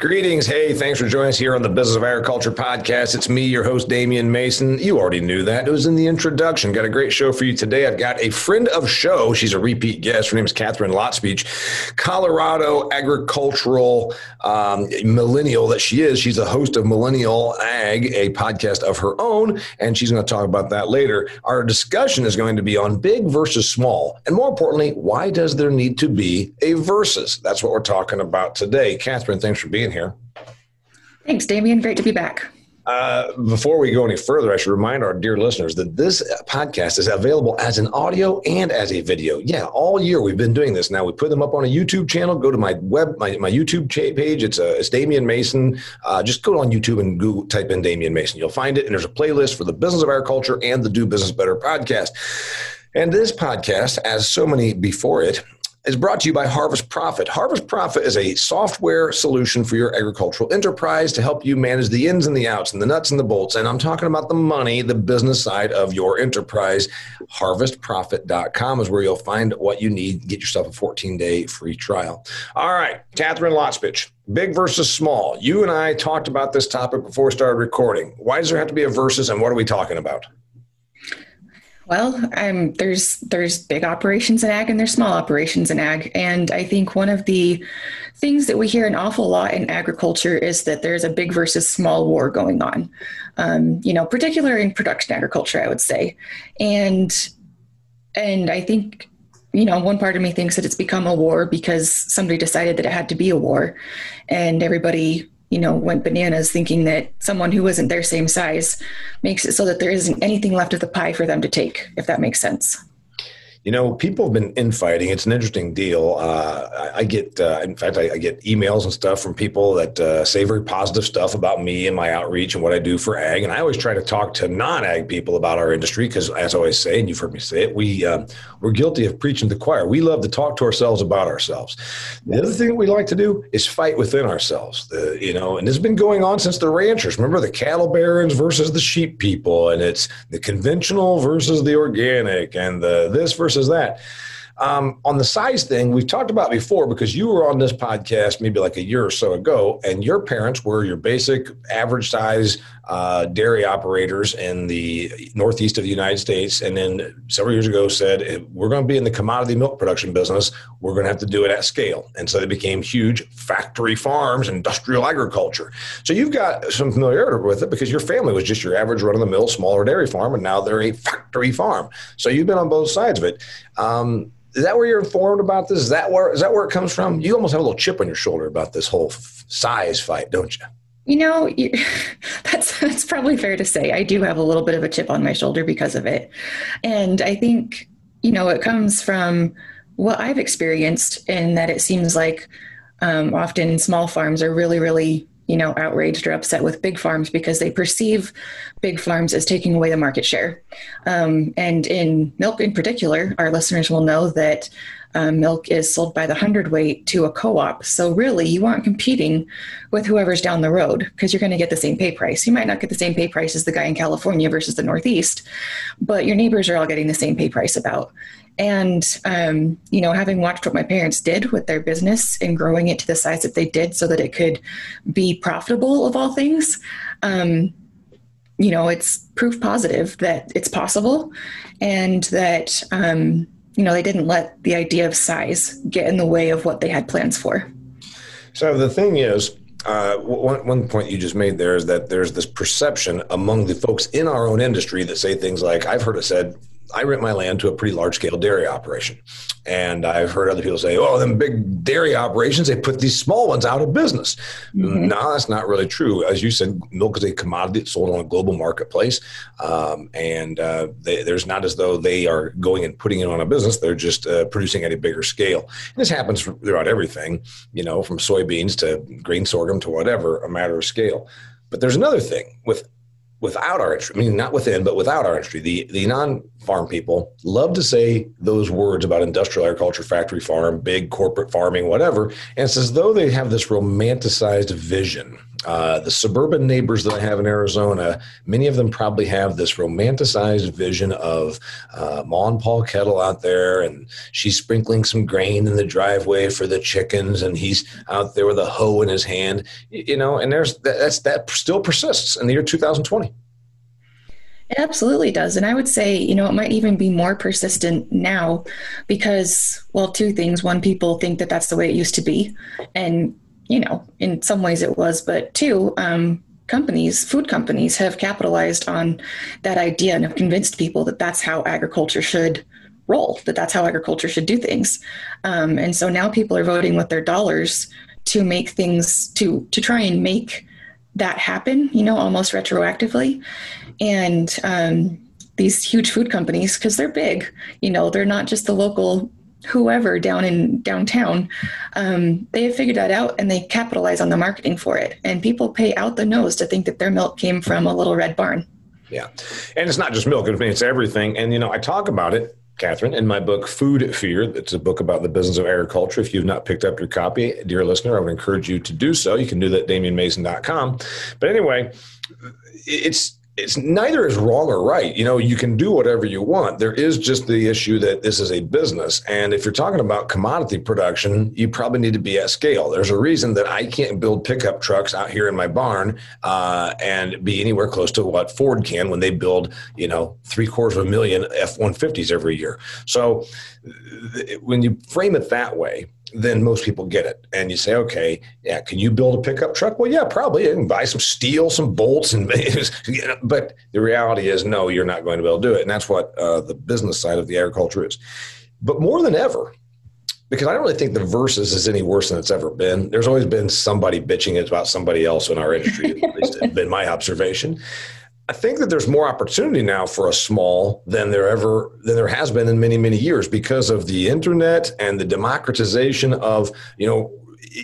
Greetings. Hey, thanks for joining us here on the Business of Agriculture podcast. It's me, your host, Damian Mason. You already knew that. It was in the introduction. Got a great show for you today. I've got a friend of show. She's a repeat guest. Her name is Katharine Lotspeich, Colorado agricultural um, millennial that she is. She's the host of Millennial Ag, a podcast of her own, and she's going to talk about that later. Our discussion is going to be on big versus small. And more importantly, why does there need to be a versus? That's what we're talking about today. Katharine, thanks for being here. Thanks, Damian. Great to be back. Uh, before we go any further, I should remind our dear listeners that this podcast is available as an audio and as a video. Yeah, all year we've been doing this. Now we put them up on a YouTube channel. Go to my web, my, my YouTube page. It's uh, it's Damian Mason. Uh, just go on YouTube and Google, type in Damian Mason. You'll find it, and there's a playlist for the Business of Agriculture and the Do Business Better podcast. And this podcast, as so many before it, is brought to you by Harvest Profit. Harvest Profit is a software solution for your agricultural enterprise to help you manage the ins and the outs and the nuts and the bolts. And I'm talking about the money, the business side of your enterprise. HarvestProfit.com is where you'll find what you need. Get yourself a 14 day free trial. All right, Katharine Lotspeich, big versus small. You and I talked about this topic before we started recording. Why does there have to be a versus and what are we talking about? Well, um, there's there's big operations in ag and there's small operations in ag, and I think one of the things that we hear an awful lot in agriculture is that there's a big versus small war going on. Um, you know, particularly in production agriculture, I would say, and and I think you know one part of me thinks that it's become a war because somebody decided that it had to be a war, and everybody you know, went bananas thinking that someone who isn't their same size makes it so that there isn't anything left of the pie for them to take, if that makes sense. You know, people have been infighting. It's an interesting deal. Uh, I, get, uh, in fact, I, I, get emails and stuff from people that uh, say very positive stuff about me and my outreach and what I do for ag. And I always try to talk to non-ag people about our industry because, as I always say, and you've heard me say it, we um, we're guilty of preaching the choir. We love to talk to ourselves about ourselves. The other thing that we like to do is fight within ourselves. The, you know, and it's been going on since the ranchers. Remember the cattle barons versus the sheep people, and it's the conventional versus the organic, and the this versus versus that. Um, on the size thing, we've talked about before because you were on this podcast maybe like a year or so ago, and your parents were your basic average size uh, dairy operators in the northeast of the United States. And then several years ago said, we're going to be in the commodity milk production business. We're going to have to do it at scale. And so they became huge factory farms, industrial agriculture. So you've got some familiarity with it because your family was just your average run of the mill, smaller dairy farm, and now they're a factory farm. So you've been on both sides of it. Um, is that where you're informed about this? Is that where is that where it comes from? You almost have a little chip on your shoulder about this whole f- size fight, don't you? You know, you, that's that's probably fair to say. I do have a little bit of a chip on my shoulder because of it, and I think you know it comes from what I've experienced in that it seems like um, often small farms are really, really you know, outraged or upset with big farms because they perceive big farms as taking away the market share. Um, and in milk in particular, our listeners will know that um, milk is sold by the hundredweight to a co-op. So really, you aren't competing with whoever's down the road because you're going to get the same pay price. You might not get the same pay price as the guy in California versus the Northeast, but your neighbors are all getting the same pay price about. And, um, you know, having watched what my parents did with their business and growing it to the size that they did so that it could be profitable of all things, um, you know, it's proof positive that it's possible and that, um, you know, they didn't let the idea of size get in the way of what they had plans for. So the thing is, uh, one, one point you just made there is that there's this perception among the folks in our own industry that say things like, I've heard it said, I rent my land to a pretty large scale dairy operation. And I've heard other people say, oh, them big dairy operations, they put these small ones out of business. Mm-hmm. No, that's not really true. As you said, milk is a commodity that's sold on a global marketplace. Um, and uh, they, there's not as though they are going and putting it on a business, they're just uh, producing at a bigger scale. And this happens throughout everything, you know, from soybeans to grain sorghum to whatever, a matter of scale. But there's another thing with without our industry, I mean, not within, but without our industry, the, the non farm people love to say those words about industrial agriculture, factory farm, big corporate farming, whatever. And it's as though they have this romanticized vision. Uh, the suburban neighbors that I have in Arizona, many of them probably have this romanticized vision of uh, Ma and Paul Kettle out there, and she's sprinkling some grain in the driveway for the chickens, and he's out there with a hoe in his hand, you know. And there's that's that still persists in the year 2020. It absolutely does. And I would say, you know, it might even be more persistent now because, well, two things. One, people think that that's the way it used to be. And, you know, in some ways it was. But two, um, companies, food companies, have capitalized on that idea and have convinced people that that's how agriculture should roll, that that's how agriculture should do things. Um, and so now people are voting with their dollars to make things, to, to try and make that happen, you know, almost retroactively and um, these huge food companies because they're big you know they're not just the local whoever down in downtown um, they have figured that out and they capitalize on the marketing for it and people pay out the nose to think that their milk came from a little red barn yeah and it's not just milk it's everything and you know i talk about it Katharine, in my book, Food Fear, it's a book about the business of agriculture. If you've not picked up your copy, dear listener, I would encourage you to do so. You can do that at damianmason.com. But anyway, it's it's neither is wrong or right. You know, you can do whatever you want. There is just the issue that this is a business. And if you're talking about commodity production, you probably need to be at scale. There's a reason that I can't build pickup trucks out here in my barn uh, and be anywhere close to what Ford can when they build, you know, three quarters of a million F 150s every year. So when you frame it that way, then most people get it. And you say, okay, yeah, can you build a pickup truck? Well, yeah, probably. You can buy some steel, some bolts, and but the reality is, no, you're not going to be able to do it. And that's what uh, the business side of the agriculture is. But more than ever, because I don't really think the versus is any worse than it's ever been. There's always been somebody bitching about somebody else in our industry. at least been my observation. I think that there's more opportunity now for a small than there ever than there has been in many many years because of the internet and the democratization of you know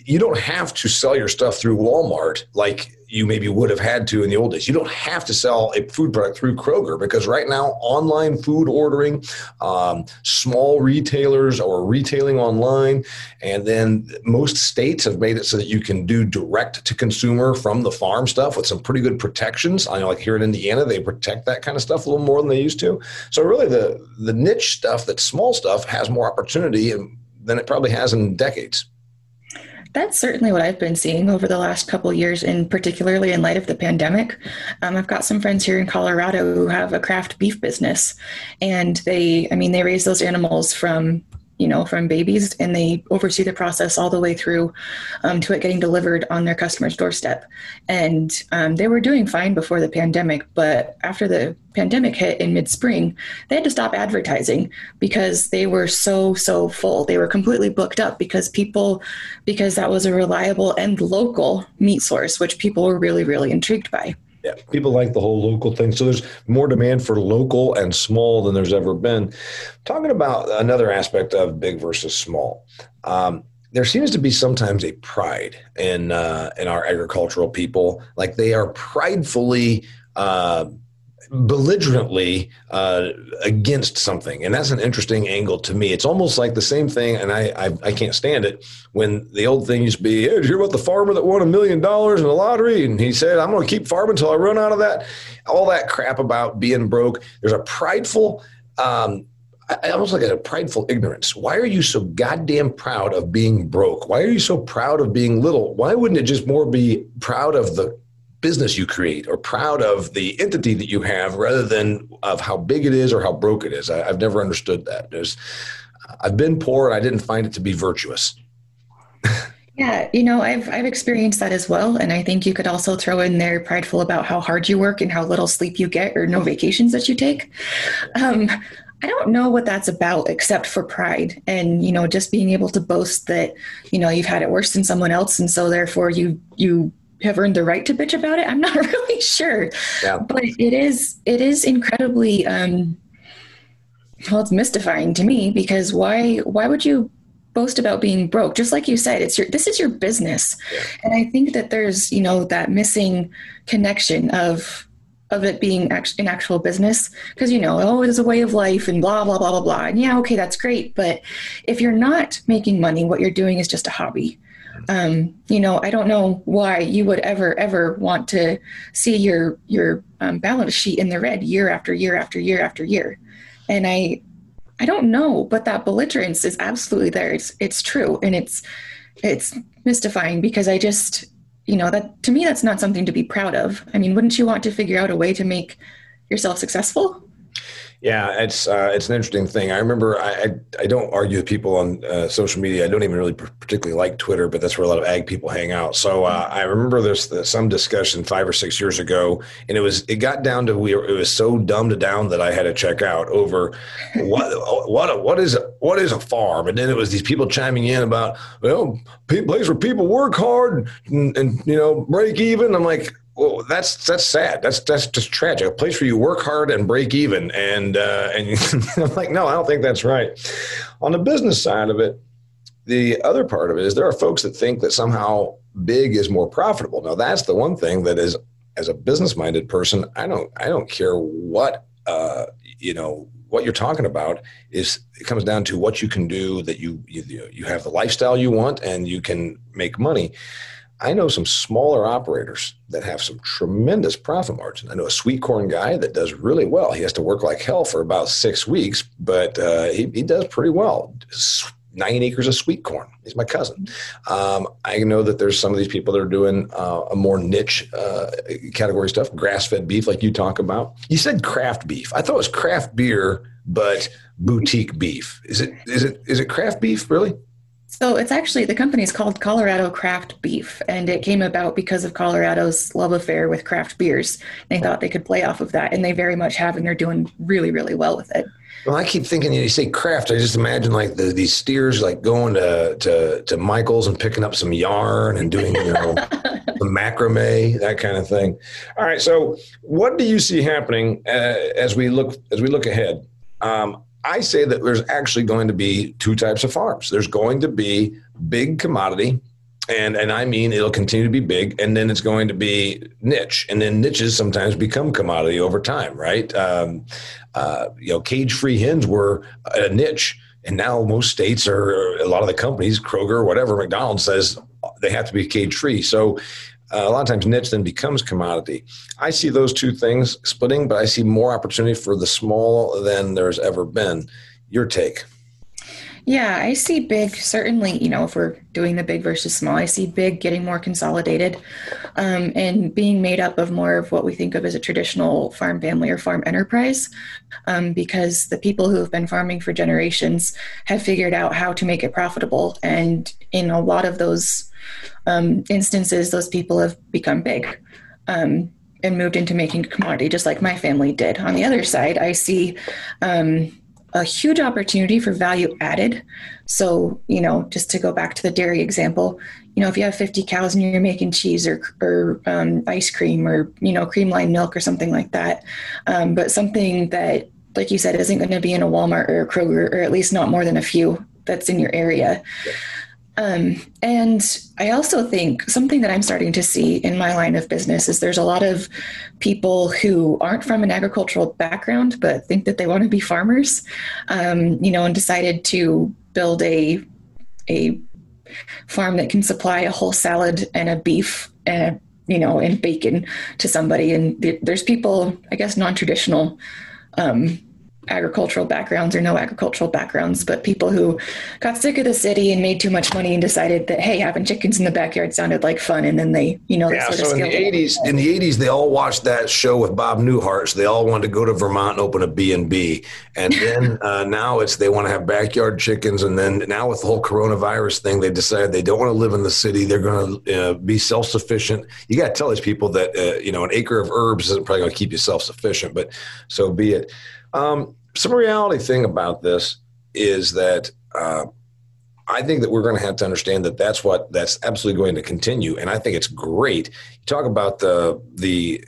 you don't have to sell your stuff through Walmart. Like you maybe would have had to in the old days. You don't have to sell a food product through Kroger because right now, online food ordering, um, small retailers are retailing online, and then most states have made it so that you can do direct to consumer from the farm stuff with some pretty good protections. I know, like here in Indiana, they protect that kind of stuff a little more than they used to. So really, the the niche stuff, that small stuff, has more opportunity than it probably has in decades. That's certainly what I've been seeing over the last couple years, and particularly in light of the pandemic. Um, I've got some friends here in Colorado who have a craft beef business, and they, I mean, they raise those animals from you know, from babies, and they oversee the process all the way through um, to it getting delivered on their customer's doorstep. And um, they were doing fine before the pandemic, but after the pandemic hit in mid spring, they had to stop advertising because they were so, so full. They were completely booked up because people, because that was a reliable and local meat source, which people were really, really intrigued by. Yeah, people like the whole local thing. So there's more demand for local and small than there's ever been. Talking about another aspect of big versus small, um, there seems to be sometimes a pride in uh, in our agricultural people, like they are pridefully. Uh, belligerently uh, against something, and that's an interesting angle to me. It's almost like the same thing, and I, I, I can't stand it when the old thing used to be, "Hey, did you hear about the farmer that won a million dollars in the lottery?" And he said, "I'm going to keep farming until I run out of that." All that crap about being broke. There's a prideful. Um, I almost like a prideful ignorance. Why are you so goddamn proud of being broke? Why are you so proud of being little? Why wouldn't it just more be proud of the business you create or proud of the entity that you have rather than of how big it is or how broke it is. I, have never understood that. There's, I've been poor and I didn't find it to be virtuous. yeah, you know, I've I've experienced that as well, and I think you could also throw in there prideful about how hard you work and how little sleep you get or no vacations that you take. Um, I don't know what that's about except for pride and you know just being able to boast that you know you've had it worse than someone else and so therefore you you have earned the right to bitch about it. I'm not really sure, yeah. but it is it is incredibly um, well, it's mystifying to me because why why would you boast about being broke? Just like you said, it's your this is your business, yeah. and I think that there's you know that missing connection of of it being an actual business because you know oh it is a way of life and blah blah blah blah blah and yeah okay that's great but if you're not making money what you're doing is just a hobby um, you know i don't know why you would ever ever want to see your your um, balance sheet in the red year after year after year after year. And i i don't know but that belligerence is absolutely there. It's it's true. And it's it's mystifying because i just you know that to me that's not something to be proud of. I mean wouldn't you want to figure out a way to make yourself successful yeah, it's uh, it's an interesting thing. I remember I, I, I don't argue with people on uh, social media. I don't even really particularly like Twitter, but that's where a lot of ag people hang out. So uh, I remember there's some discussion five or six years ago, and it was it got down to we it was so dumbed down that I had to check out over what what what is what is a farm, and then it was these people chiming in about well, place where people work hard and, and you know break even. I'm like well, that's that's sad. That's that's just tragic. A place where you work hard and break even, and uh, and I'm like, no, I don't think that's right. On the business side of it, the other part of it is there are folks that think that somehow big is more profitable. Now, that's the one thing that is, as a business-minded person, I don't I don't care what uh, you know what you're talking about is it comes down to what you can do that you you you have the lifestyle you want and you can make money I know some smaller operators that have some tremendous profit margin. I know a sweet corn guy that does really well. He has to work like hell for about six weeks, but uh, he, he does pretty well. Nine acres of sweet corn. He's my cousin. Um, I know that there's some of these people that are doing uh, a more niche uh, category stuff, grass fed beef, like you talk about. You said craft beef. I thought it was craft beer, but boutique beef. Is it? Is it? Is it craft beef? Really? So it's actually the company is called Colorado Craft Beef, and it came about because of Colorado's love affair with craft beers. They thought they could play off of that, and they very much have, and they're doing really, really well with it. Well, I keep thinking you say craft. I just imagine like the, these steers like going to, to to Michaels and picking up some yarn and doing you know the macrame that kind of thing. All right, so what do you see happening uh, as we look as we look ahead? Um, I say that there's actually going to be two types of farms. There's going to be big commodity, and and I mean it'll continue to be big, and then it's going to be niche, and then niches sometimes become commodity over time, right? Um, uh, you know, cage-free hens were a niche, and now most states are a lot of the companies, Kroger, whatever, McDonald's says they have to be cage-free. So uh, a lot of times niche then becomes commodity. I see those two things splitting, but I see more opportunity for the small than there's ever been. Your take? Yeah, I see big, certainly, you know, if we're doing the big versus small, I see big getting more consolidated um, and being made up of more of what we think of as a traditional farm family or farm enterprise um, because the people who have been farming for generations have figured out how to make it profitable. And in a lot of those um, instances, those people have become big um, and moved into making a commodity, just like my family did. On the other side, I see um, a huge opportunity for value added. So, you know, just to go back to the dairy example, you know, if you have 50 cows and you're making cheese or, or um, ice cream or, you know, cream line milk or something like that, um, but something that, like you said, isn't going to be in a Walmart or a Kroger, or at least not more than a few that's in your area. Um, and I also think something that I'm starting to see in my line of business is there's a lot of people who aren't from an agricultural background but think that they want to be farmers, um, you know, and decided to build a a farm that can supply a whole salad and a beef and you know and bacon to somebody. And there's people, I guess, non-traditional. Um, agricultural backgrounds or no agricultural backgrounds, but people who got sick of the city and made too much money and decided that hey, having chickens in the backyard sounded like fun, and then they, you know, yeah. so in the eighties, in the eighties, they all watched that show with Bob Newhart, so they all wanted to go to Vermont and open a B and B, and then uh, now it's they want to have backyard chickens, and then now with the whole coronavirus thing, they decided they don't want to live in the city; they're going to uh, be self sufficient. You got to tell these people that uh, you know an acre of herbs isn't probably going to keep you self sufficient, but so be it. Um, some reality thing about this is that uh, I think that we're going to have to understand that that's what that's absolutely going to continue, and I think it's great. You talk about the the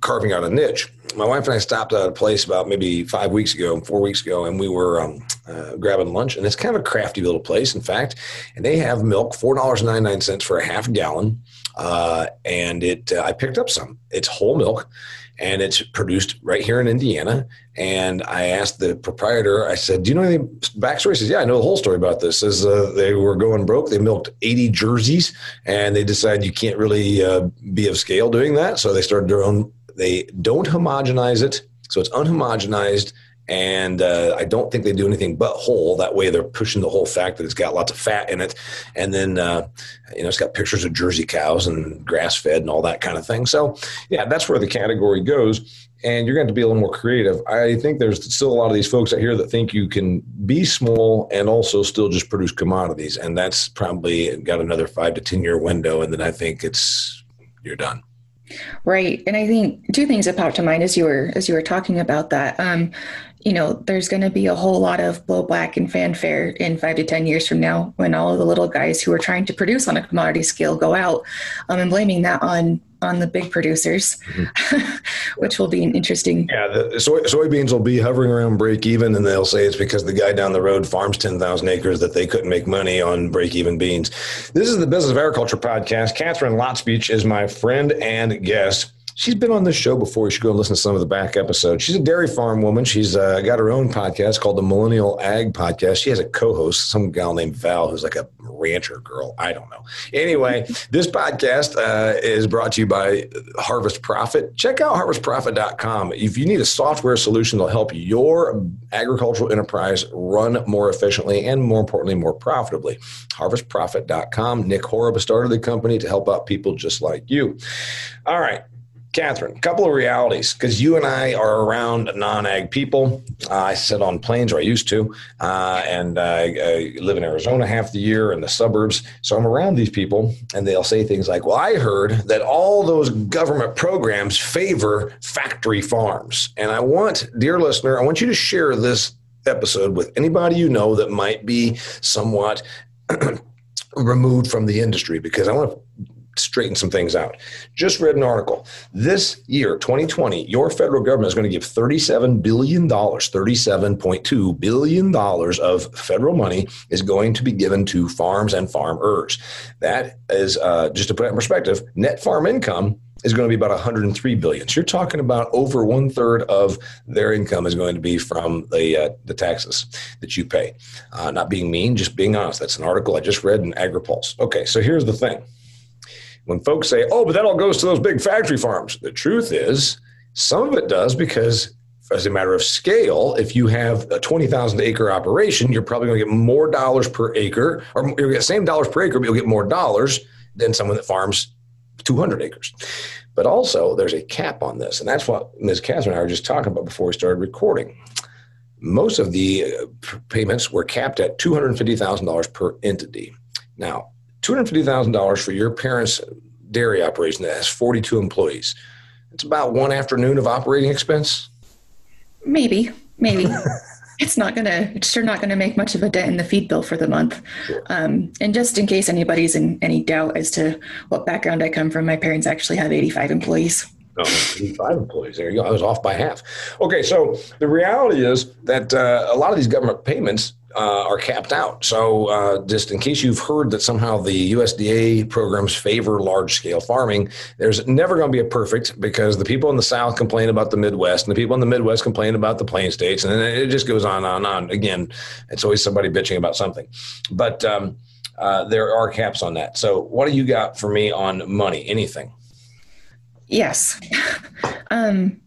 carving out a niche. My wife and I stopped at a place about maybe five weeks ago, four weeks ago, and we were um, uh, grabbing lunch. And it's kind of a crafty little place, in fact. And they have milk, four dollars ninety nine cents for a half gallon. Uh, and it, uh, I picked up some. It's whole milk, and it's produced right here in Indiana. And I asked the proprietor, I said, Do you know any backstory? He says, Yeah, I know the whole story about this. Says uh, they were going broke. They milked 80 jerseys and they decided you can't really uh, be of scale doing that. So they started their own, they don't homogenize it. So it's unhomogenized and uh, I don't think they do anything but whole. That way, they're pushing the whole fact that it's got lots of fat in it, and then uh, you know it's got pictures of Jersey cows and grass fed and all that kind of thing. So, yeah, that's where the category goes. And you're going to, have to be a little more creative. I think there's still a lot of these folks out here that think you can be small and also still just produce commodities, and that's probably got another five to ten year window, and then I think it's you're done. Right. And I think two things that popped to mind as you were as you were talking about that. Um, you know, there's going to be a whole lot of blowback and fanfare in five to 10 years from now when all of the little guys who are trying to produce on a commodity scale go out um, and blaming that on on the big producers, mm-hmm. which will be an interesting. Yeah, the soy, soybeans will be hovering around break even, and they'll say it's because the guy down the road farms 10,000 acres that they couldn't make money on break even beans. This is the Business of Agriculture podcast. Katharine Lotspeich is my friend and guest. She's been on this show before. You should go and listen to some of the back episodes. She's a dairy farm woman. She's uh, got her own podcast called the Millennial Ag Podcast. She has a co-host, some gal named Val, who's like a rancher girl. I don't know. Anyway, this podcast uh, is brought to you by Harvest Profit. Check out harvestprofit.com. If you need a software solution that'll help your agricultural enterprise run more efficiently and more importantly, more profitably, harvestprofit.com. Nick Horob started the company to help out people just like you. All right. Katharine, a couple of realities because you and I are around non ag people. Uh, I sit on planes, or I used to, uh, and I, I, live in Arizona half the year in the suburbs. So I'm around these people, and they'll say things like, Well, I heard that all those government programs favor factory farms. And I want, dear listener, I want you to share this episode with anybody you know that might be somewhat removed from the industry because I want to straighten some things out. Just read an article. This year, 2020, your federal government is going to give $37 billion, $37.2 billion of federal money is going to be given to farms and farmers. That is, uh, just to put it in perspective, net farm income is going to be about 103 billion. So you're talking about over one third of their income is going to be from the uh, the taxes that you pay. Uh, not being mean, just being honest. That's an article I just read in AgriPulse. Okay, so here's the thing when folks say, oh, but that all goes to those big factory farms, the truth is some of it does because as a matter of scale, if you have a 20,000 acre operation, you're probably going to get more dollars per acre, or you'll get the same dollars per acre, but you'll get more dollars than someone that farms 200 acres. But also, there's a cap on this. And that's what Ms. Katharine and I were just talking about before we started recording. Most of the uh, payments were capped at $250,000 per entity. Now, $250,000 for your parents' dairy operation that has 42 employees. It's about one afternoon of operating expense. Maybe, maybe. it's not going to, it's sure not going to make much of a dent in the feed bill for the month. Sure. Um, and just in case anybody's in any doubt as to what background I come from, my parents actually have 85 employees. Oh, 85 employees. There you go. I was off by half. Okay, so the reality is that uh, a lot of these government payments uh, are capped out. So, uh, just in case you've heard that somehow the USDA programs favor large scale farming, there's never going to be a perfect because the people in the South complain about the Midwest and the people in the Midwest complain about the Plain States. And then it just goes on and on and on. Again, it's always somebody bitching about something. But um, uh, there are caps on that. So, what do you got for me on money? Anything? Yes. um,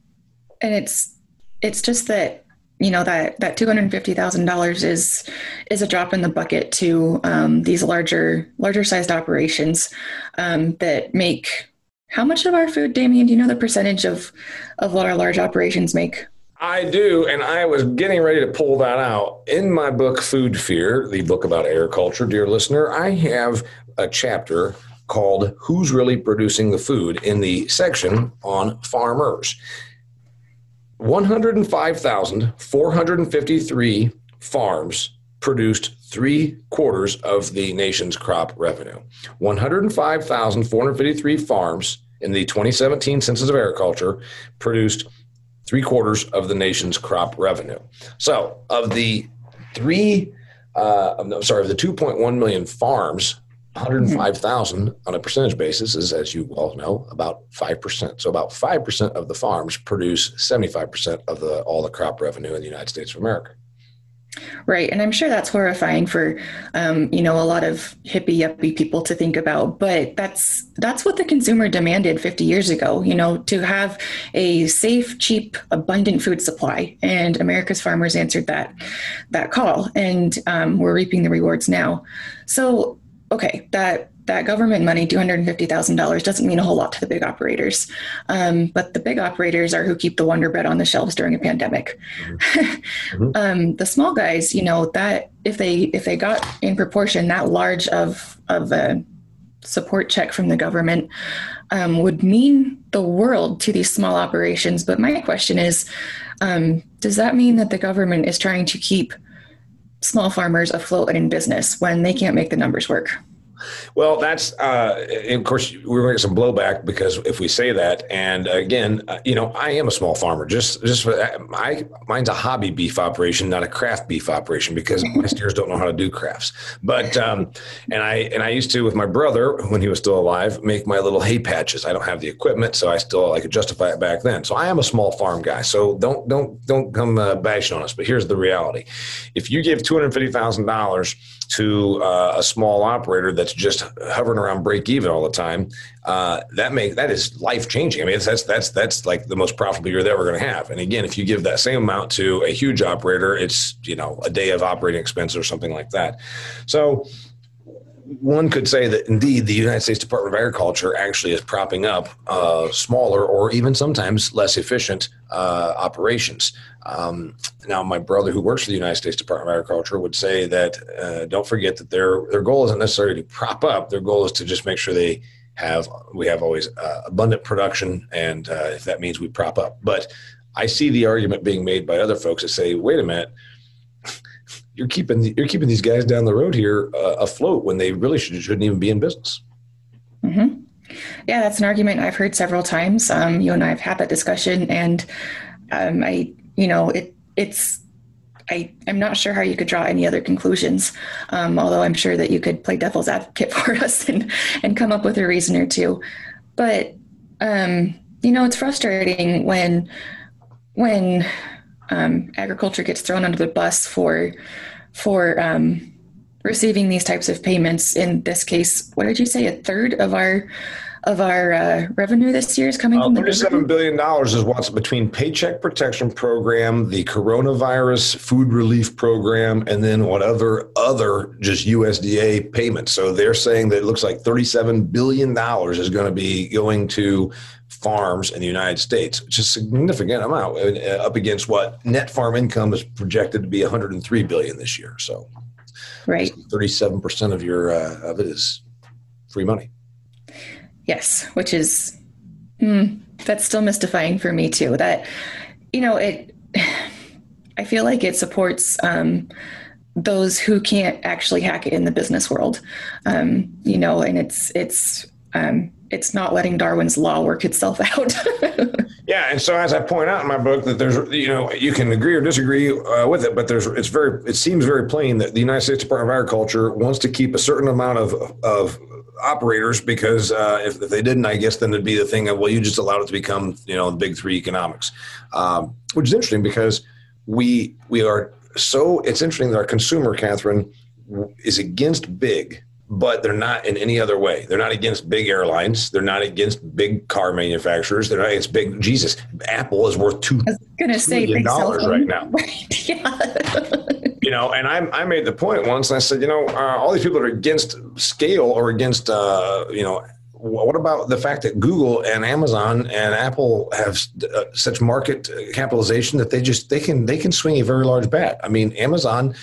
and it's, it's just that you know that that two hundred fifty thousand dollars is is a drop in the bucket to um, these larger larger sized operations um, that make how much of our food, Damian? Do you know the percentage of of what our large operations make? I do, and I was getting ready to pull that out in my book, Food Fear, the book about agriculture. Dear listener, I have a chapter called "Who's Really Producing the Food" in the section on farmers. 105,453 farms produced three quarters of the nation's crop revenue. 105,453 farms in the 2017 Census of Agriculture produced three quarters of the nation's crop revenue. So, of the three, uh, I'm sorry, of the 2.1 million farms 105,000 on a percentage basis is, as you all know, about 5%. So about 5% of the farms produce 75% of the all the crop revenue in the United States of America. Right, and I'm sure that's horrifying for um, you know a lot of hippie yuppie people to think about. But that's that's what the consumer demanded 50 years ago. You know, to have a safe, cheap, abundant food supply, and America's farmers answered that that call, and um, we're reaping the rewards now. So, okay, that that government money, $250,000, doesn't mean a whole lot to the big operators. Um, but the big operators are who keep the Wonder Bread on the shelves during a pandemic. Mm-hmm. um, the small guys, you know, that if they if they got in proportion that large of of a support check from the government um, would mean the world to these small operations. But my question is, um, does that mean that the government is trying to keep small farmers afloat and in business when they can't make the numbers work? Well, that's uh, of course we're going to get some blowback because if we say that, and again, uh, you know, I am a small farmer. Just just for I mine's a hobby beef operation, not a craft beef operation, because my steers don't know how to do crafts. But um, and I and I used to with my brother when he was still alive make my little hay patches. I don't have the equipment, so I still I could justify it back then. So I am a small farm guy. So don't don't don't come uh, bashing on us. But here's the reality: if you give two hundred fifty thousand dollars to uh, a small operator that's just hovering around break even all the time, uh, that make that is life changing. I mean, that's that's that's like the most profitable you're ever going to have. And again, if you give that same amount to a huge operator, it's you know a day of operating expense or something like that. So one could say that indeed the United States Department of Agriculture actually is propping up uh, smaller or even sometimes less efficient uh, operations. Um, now, my brother, who works for the United States Department of Agriculture, would say that uh, don't forget that their their goal isn't necessarily to prop up. Their goal is to just make sure they have we have always uh, abundant production, and uh, if that means we prop up. But I see the argument being made by other folks that say, "Wait a minute." You're keeping you're keeping these guys down the road here uh, afloat when they really should, shouldn't even be in business. Mm-hmm. Yeah, that's an argument I've heard several times. Um, you and I have had that discussion, and um, I you know, it it's I, I'm not sure how you could draw any other conclusions, um, although I'm sure that you could play devil's advocate for us and, and come up with a reason or two. But, um, you know, it's frustrating when, when um, agriculture gets thrown under the bus for, for um, receiving these types of payments. In this case, what did you say? A third of our of our uh, revenue this year is coming uh, from the $37 billion is what's between Paycheck Protection Program, the Coronavirus Food Relief Program, and then whatever other just USDA payments. So they're saying that it looks like $37 billion is going to be going to farms in the United States, which is a significant amount uh, up against what net farm income is projected to be 103 billion this year. So, right, 37 percent of your uh, of it is free money. Yes, which is mm, that's still mystifying for me too. That you know it. I feel like it supports um, those who can't actually hack it in the business world. Um, you know, and it's it's um, it's not letting Darwin's law work itself out. yeah, and so as I point out in my book, that there's you know you can agree or disagree uh, with it, but there's it's very it seems very plain that the United States Department of Agriculture wants to keep a certain amount of of operators because uh, if, if, they didn't, I guess then it'd be the thing of well, you just allowed it to become you know the big three economics, um, which is interesting because we we are so it's interesting that our consumer, Katharine, is against big but they're not in any other way. They're not against big airlines. They're not against big car manufacturers. They're not against big. Jesus, Apple is worth two billion dollars right now. Right. Yeah. You know, and I, I made the point once, and I said, you know, uh, all these people are against scale or against, uh, you know, what about the fact that Google and Amazon and Apple have uh, such market capitalization that they just they can they can swing a very large bat? I mean, Amazon.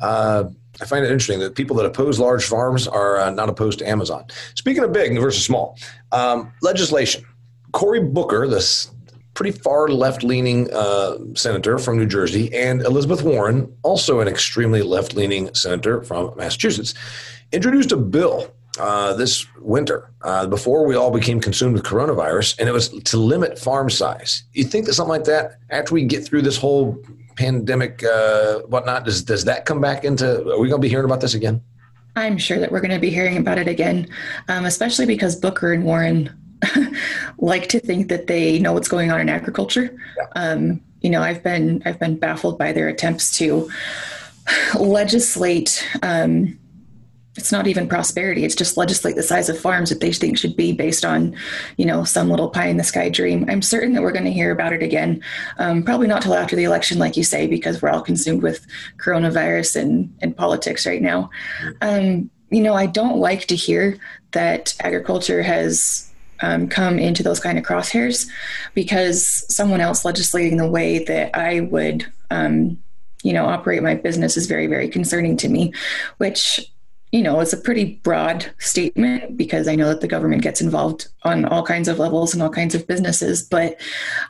Uh, I find it interesting that people that oppose large farms are uh, not opposed to Amazon. Speaking of big versus small, um, legislation. Cory Booker, this pretty far left leaning uh, senator from New Jersey, and Elizabeth Warren, also an extremely left leaning senator from Massachusetts, introduced a bill uh, this winter uh, before we all became consumed with coronavirus, and it was to limit farm size. You think that something like that, after we get through this whole pandemic, uh, whatnot, does does that come back into? Are we going to be hearing about this again? I'm sure that we're going to be hearing about it again, um, especially because Booker and Warren like to think that they know what's going on in agriculture. Yeah. Um, you know, I've been I've been baffled by their attempts to legislate. Um, it's not even prosperity; it's just legislate the size of farms that they think should be based on, you know, some little pie in the sky dream. I'm certain that we're going to hear about it again. Um, probably not till after the election, like you say, because we're all consumed with coronavirus and and politics right now. Um, you know, I don't like to hear that agriculture has um, come into those kind of crosshairs because someone else legislating the way that I would, um, you know, operate my business is very, very concerning to me, which, you know, is a pretty broad statement because I know that the government gets involved on all kinds of levels and all kinds of businesses, but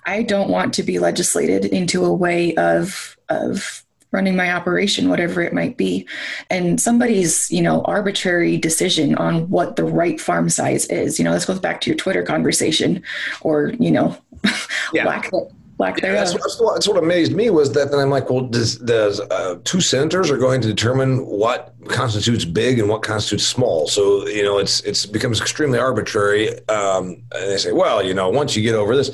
I don't want to be legislated into a way of, of running my operation whatever it might be. And somebody's you know arbitrary decision on what the right farm size is. You know this goes back to your twitter conversation or you know yeah. lack lack yeah, that's, that's, what, that's, what, amazed me was that then i'm like well does, does uh, two senators are going to determine what constitutes big and what constitutes small. So you know it's it's becomes extremely arbitrary um, and they say well you know once you get over this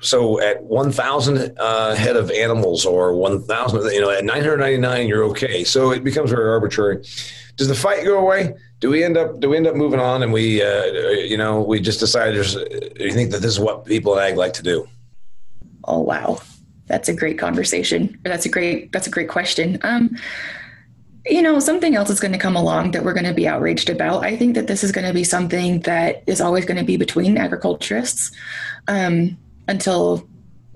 so at 1,000 uh, head of animals or 1,000, you know, at 999, you're okay. So it becomes very arbitrary. Does the fight go away? Do we end up do we end up moving on and we uh, you know we just decide there's you think that this is what people in ag like to do? Oh wow, that's a great conversation. That's a great that's a great question. Um, you know, something else is going to come along that we're going to be outraged about. I think that this is going to be something that is always going to be between agriculturists. Um, until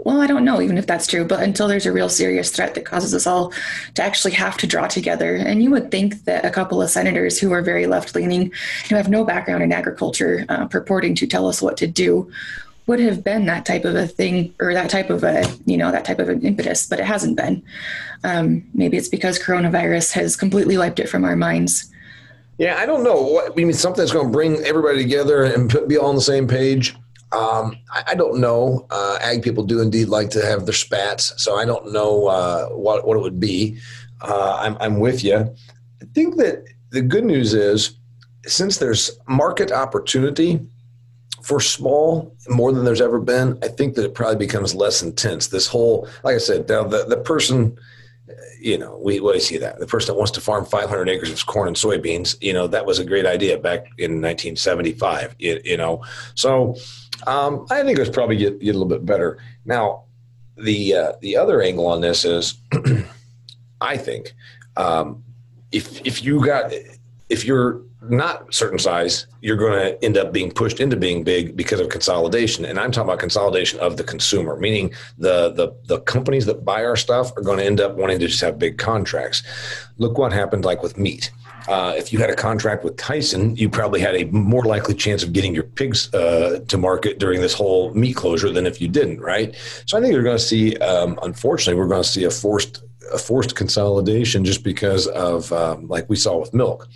well, I don't know even if that's true, but until there's a real serious threat that causes us all to actually have to draw together. And you would think that a couple of senators who are very left leaning, who have no background in agriculture, uh, purporting to tell us what to do, would have been that type of a thing or that type of a, you know, that type of an impetus, but it hasn't been. Um, maybe it's because coronavirus has completely wiped it from our minds. Yeah, I don't know. What, I mean, something that's going to bring everybody together and put, be all on the same page. Um, I, I, don't know. Uh, ag people do indeed like to have their spats, so I don't know uh, what what it would be. Uh, I'm, I'm with you. I think that the good news is since there's market opportunity for small more than there's ever been, I think that it probably becomes less intense. This whole, like I said, now the the person you know, we, we see that the person that wants to farm 500 acres of corn and soybeans, you know, that was a great idea back in 1975. You, you know, so um, I think it was probably get, get a little bit better. Now, the uh, the other angle on this is, I think, um, if if you got if you're not certain size, you're going to end up being pushed into being big because of consolidation. And I'm talking about consolidation of the consumer, meaning the the the companies that buy our stuff are going to end up wanting to just have big contracts. Look what happened like with meat. Uh, if you had a contract with Tyson, you probably had a more likely chance of getting your pigs uh, to market during this whole meat closure than if you didn't, right? So I think you're going to see, um, unfortunately, we're going to see a forced a forced consolidation just because of um, like we saw with milk.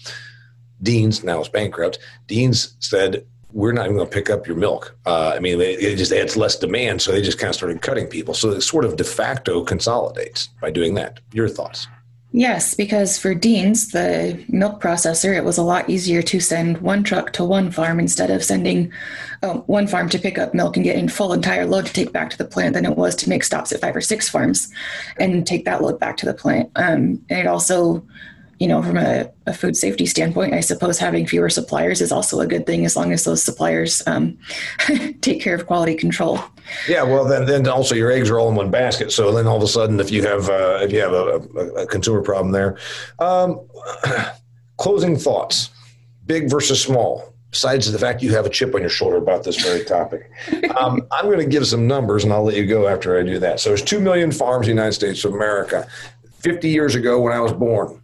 Dean's now is bankrupt. Dean's said we're not even going to pick up your milk. Uh, I mean, it, just adds less demand, so they just kind of started cutting people. So it sort of de facto consolidates by doing that. Your thoughts? Yes, because for Dean's, the milk processor, it was a lot easier to send one truck to one farm instead of sending uh, one farm to pick up milk and get in full entire load to take back to the plant than it was to make stops at five or six farms and take that load back to the plant. Um, and it also you know, from a, a, food safety standpoint, I suppose having fewer suppliers is also a good thing as long as those suppliers um, take care of quality control. Yeah, well, then then also your eggs are all in one basket. So then all of a sudden, if you have uh, if you have a, a, consumer problem there, um, closing thoughts: big versus small. Besides the fact you have a chip on your shoulder about this very topic, um, I'm going to give some numbers and I'll let you go after I do that. So there's two million farms in the United States of America. 50 years ago, when I was born,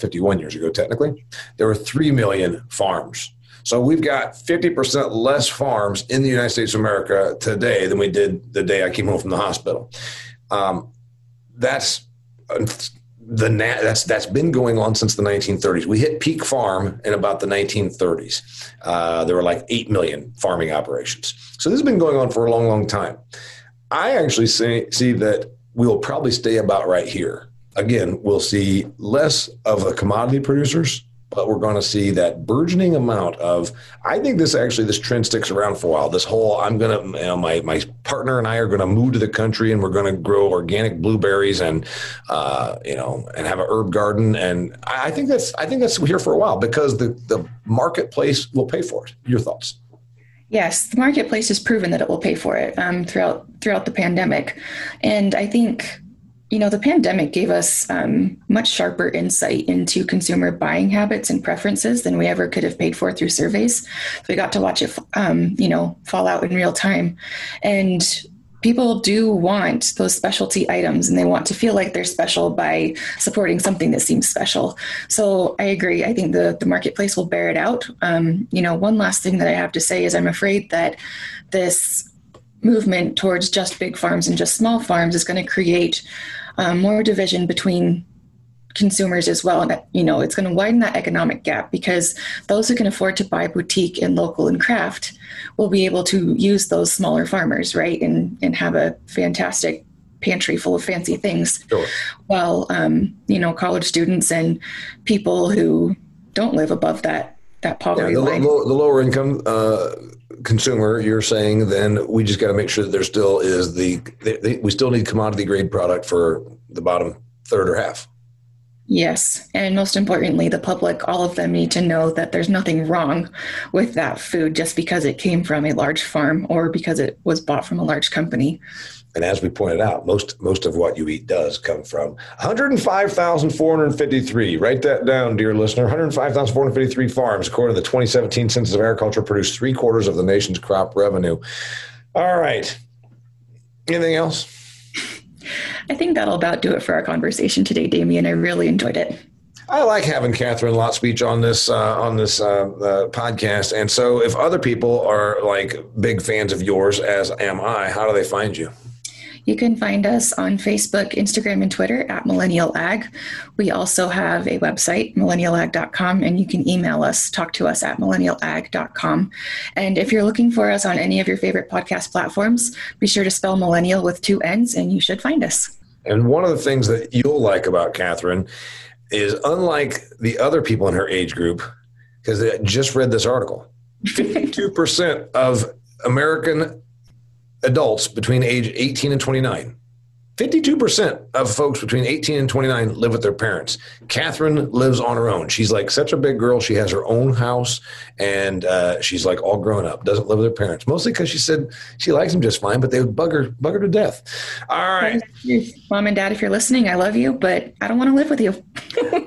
51 years ago, technically, there were 3 million farms. So we've got 50% less farms in the United States of America today than we did the day I came home from the hospital. Um, that's the that's that's been going on since the 1930s. We hit peak farm in about the 1930s. Uh, there were like eight million farming operations. So this has been going on for a long, long time. I actually see, see that we will probably stay about right here again, we'll see less of the commodity producers but we're going to see that burgeoning amount of. I think this actually this trend sticks around for a while. This whole I'm gonna, you know, my my partner and I are going to move to the country and we're going to grow organic blueberries and, uh, you know, and have a herb garden. And I think that's I think that's here for a while because the the marketplace will pay for it. Your thoughts? Yes, the marketplace has proven that it will pay for it um, throughout throughout the pandemic, and I think you know, the pandemic gave us um, much sharper insight into consumer buying habits and preferences than we ever could have paid for through surveys. So we got to watch it, um, you know, fall out in real time. And people do want those specialty items and they want to feel like they're special by supporting something that seems special. So I agree. I think the, the marketplace will bear it out. Um, you know, one last thing that I have to say is I'm afraid that this movement towards just big farms and just small farms is going to create um, more division between consumers as well and you know it's going to widen that economic gap because those who can afford to buy boutique and local and craft will be able to use those smaller farmers right and and have a fantastic pantry full of fancy things sure. while um, you know college students and people who don't live above that that poverty yeah, the, line the lower income uh, consumer, you're saying then we just got to make sure that there still is the, the, the, we still need commodity grade product for the bottom third or half. Yes. And most importantly, the public, all of them need to know that there's nothing wrong with that food just because it came from a large farm or because it was bought from a large company. And as we pointed out, most most of what you eat does come from 105,453. Write that down, dear listener. 105,453 farms, according to the 2017 Census of Agriculture, produced three quarters of the nation's crop revenue. All right. Anything else? I think that'll about do it for our conversation today, Damian. I really enjoyed it. I like having Katharine Lotspeich on this uh, on this uh, uh, podcast, and so if other people are like big fans of yours, as am I, how do they find you? You can find us on Facebook, Instagram, and Twitter at Millennial Ag. We also have a website, millennialag.com, and you can email us, talk to us at millennialag.com. And if you're looking for us on any of your favorite podcast platforms, be sure to spell millennial with two N's, and you should find us. And one of the things that you'll like about Katharine is unlike the other people in her age group, because I just read this article, 52% of American adults between age 18 and 29. 52% of folks between 18 and 29 live with their parents. Katharine lives on her own. She's like such a big girl. She has her own house and uh, she's like all grown up, doesn't live with her parents, mostly because she said she likes them just fine, but they would bug her, bug her to death. All right. Mom and dad, if you're listening, I love you, but I don't want to live with you.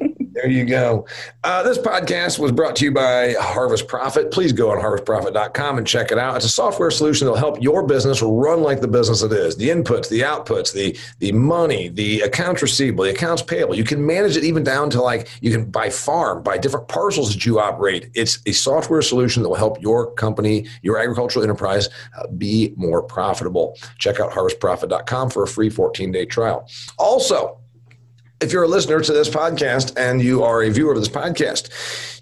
There you go. Uh, this podcast was brought to you by Harvest Profit. Please go on harvestprofit.com and check it out. It's a software solution that'll help your business run like the business it is. The inputs, the outputs, the the money, the accounts receivable, the accounts payable. You can manage it even down to like you can buy farm, buy different parcels that you operate. It's a software solution that will help your company, your agricultural enterprise, uh, be more profitable. Check out harvestprofit.com for a free 14 day trial. Also, if you're a listener to this podcast and you are a viewer of this podcast,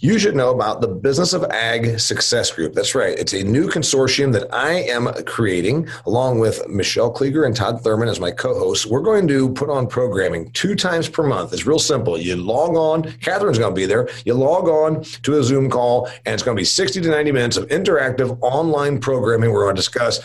you should know about the Business of Ag Success Group. That's right. It's a new consortium that I am creating along with Michelle Klieger and Todd Thurman as my co-hosts. We're going to put on programming two times per month. It's real simple. You log on, Katharine's going to be there. You log on to a Zoom call and it's going to be 60 to 90 minutes of interactive online programming. We're going to discuss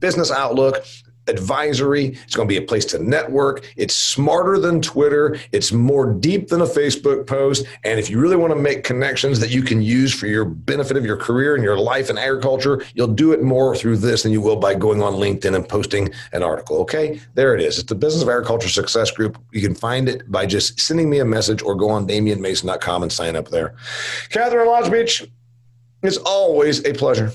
business outlook, advisory. It's going to be a place to network. It's smarter than Twitter. It's more deep than a Facebook post. And if you really want to make connections that you can use for your benefit of your career and your life in agriculture, you'll do it more through this than you will by going on LinkedIn and posting an article. Okay, there it is. It's the Business of Agriculture Success Group. You can find it by just sending me a message or go on damianmason.com and sign up there. Katharine Lotspeich, it's always a pleasure.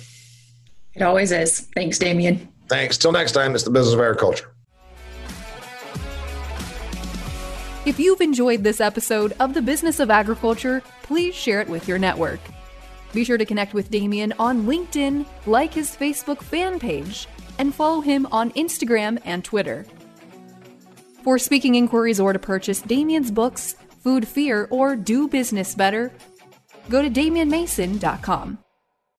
It always is. Thanks, Damian. Thanks. Till next time, it's the business of agriculture. If you've enjoyed this episode of The Business of Agriculture, please share it with your network. Be sure to connect with Damian on LinkedIn, like his Facebook fan page, and follow him on Instagram and Twitter. For speaking inquiries or to purchase Damian's books, Food Fear, or Do Business Better, go to damianmason.com.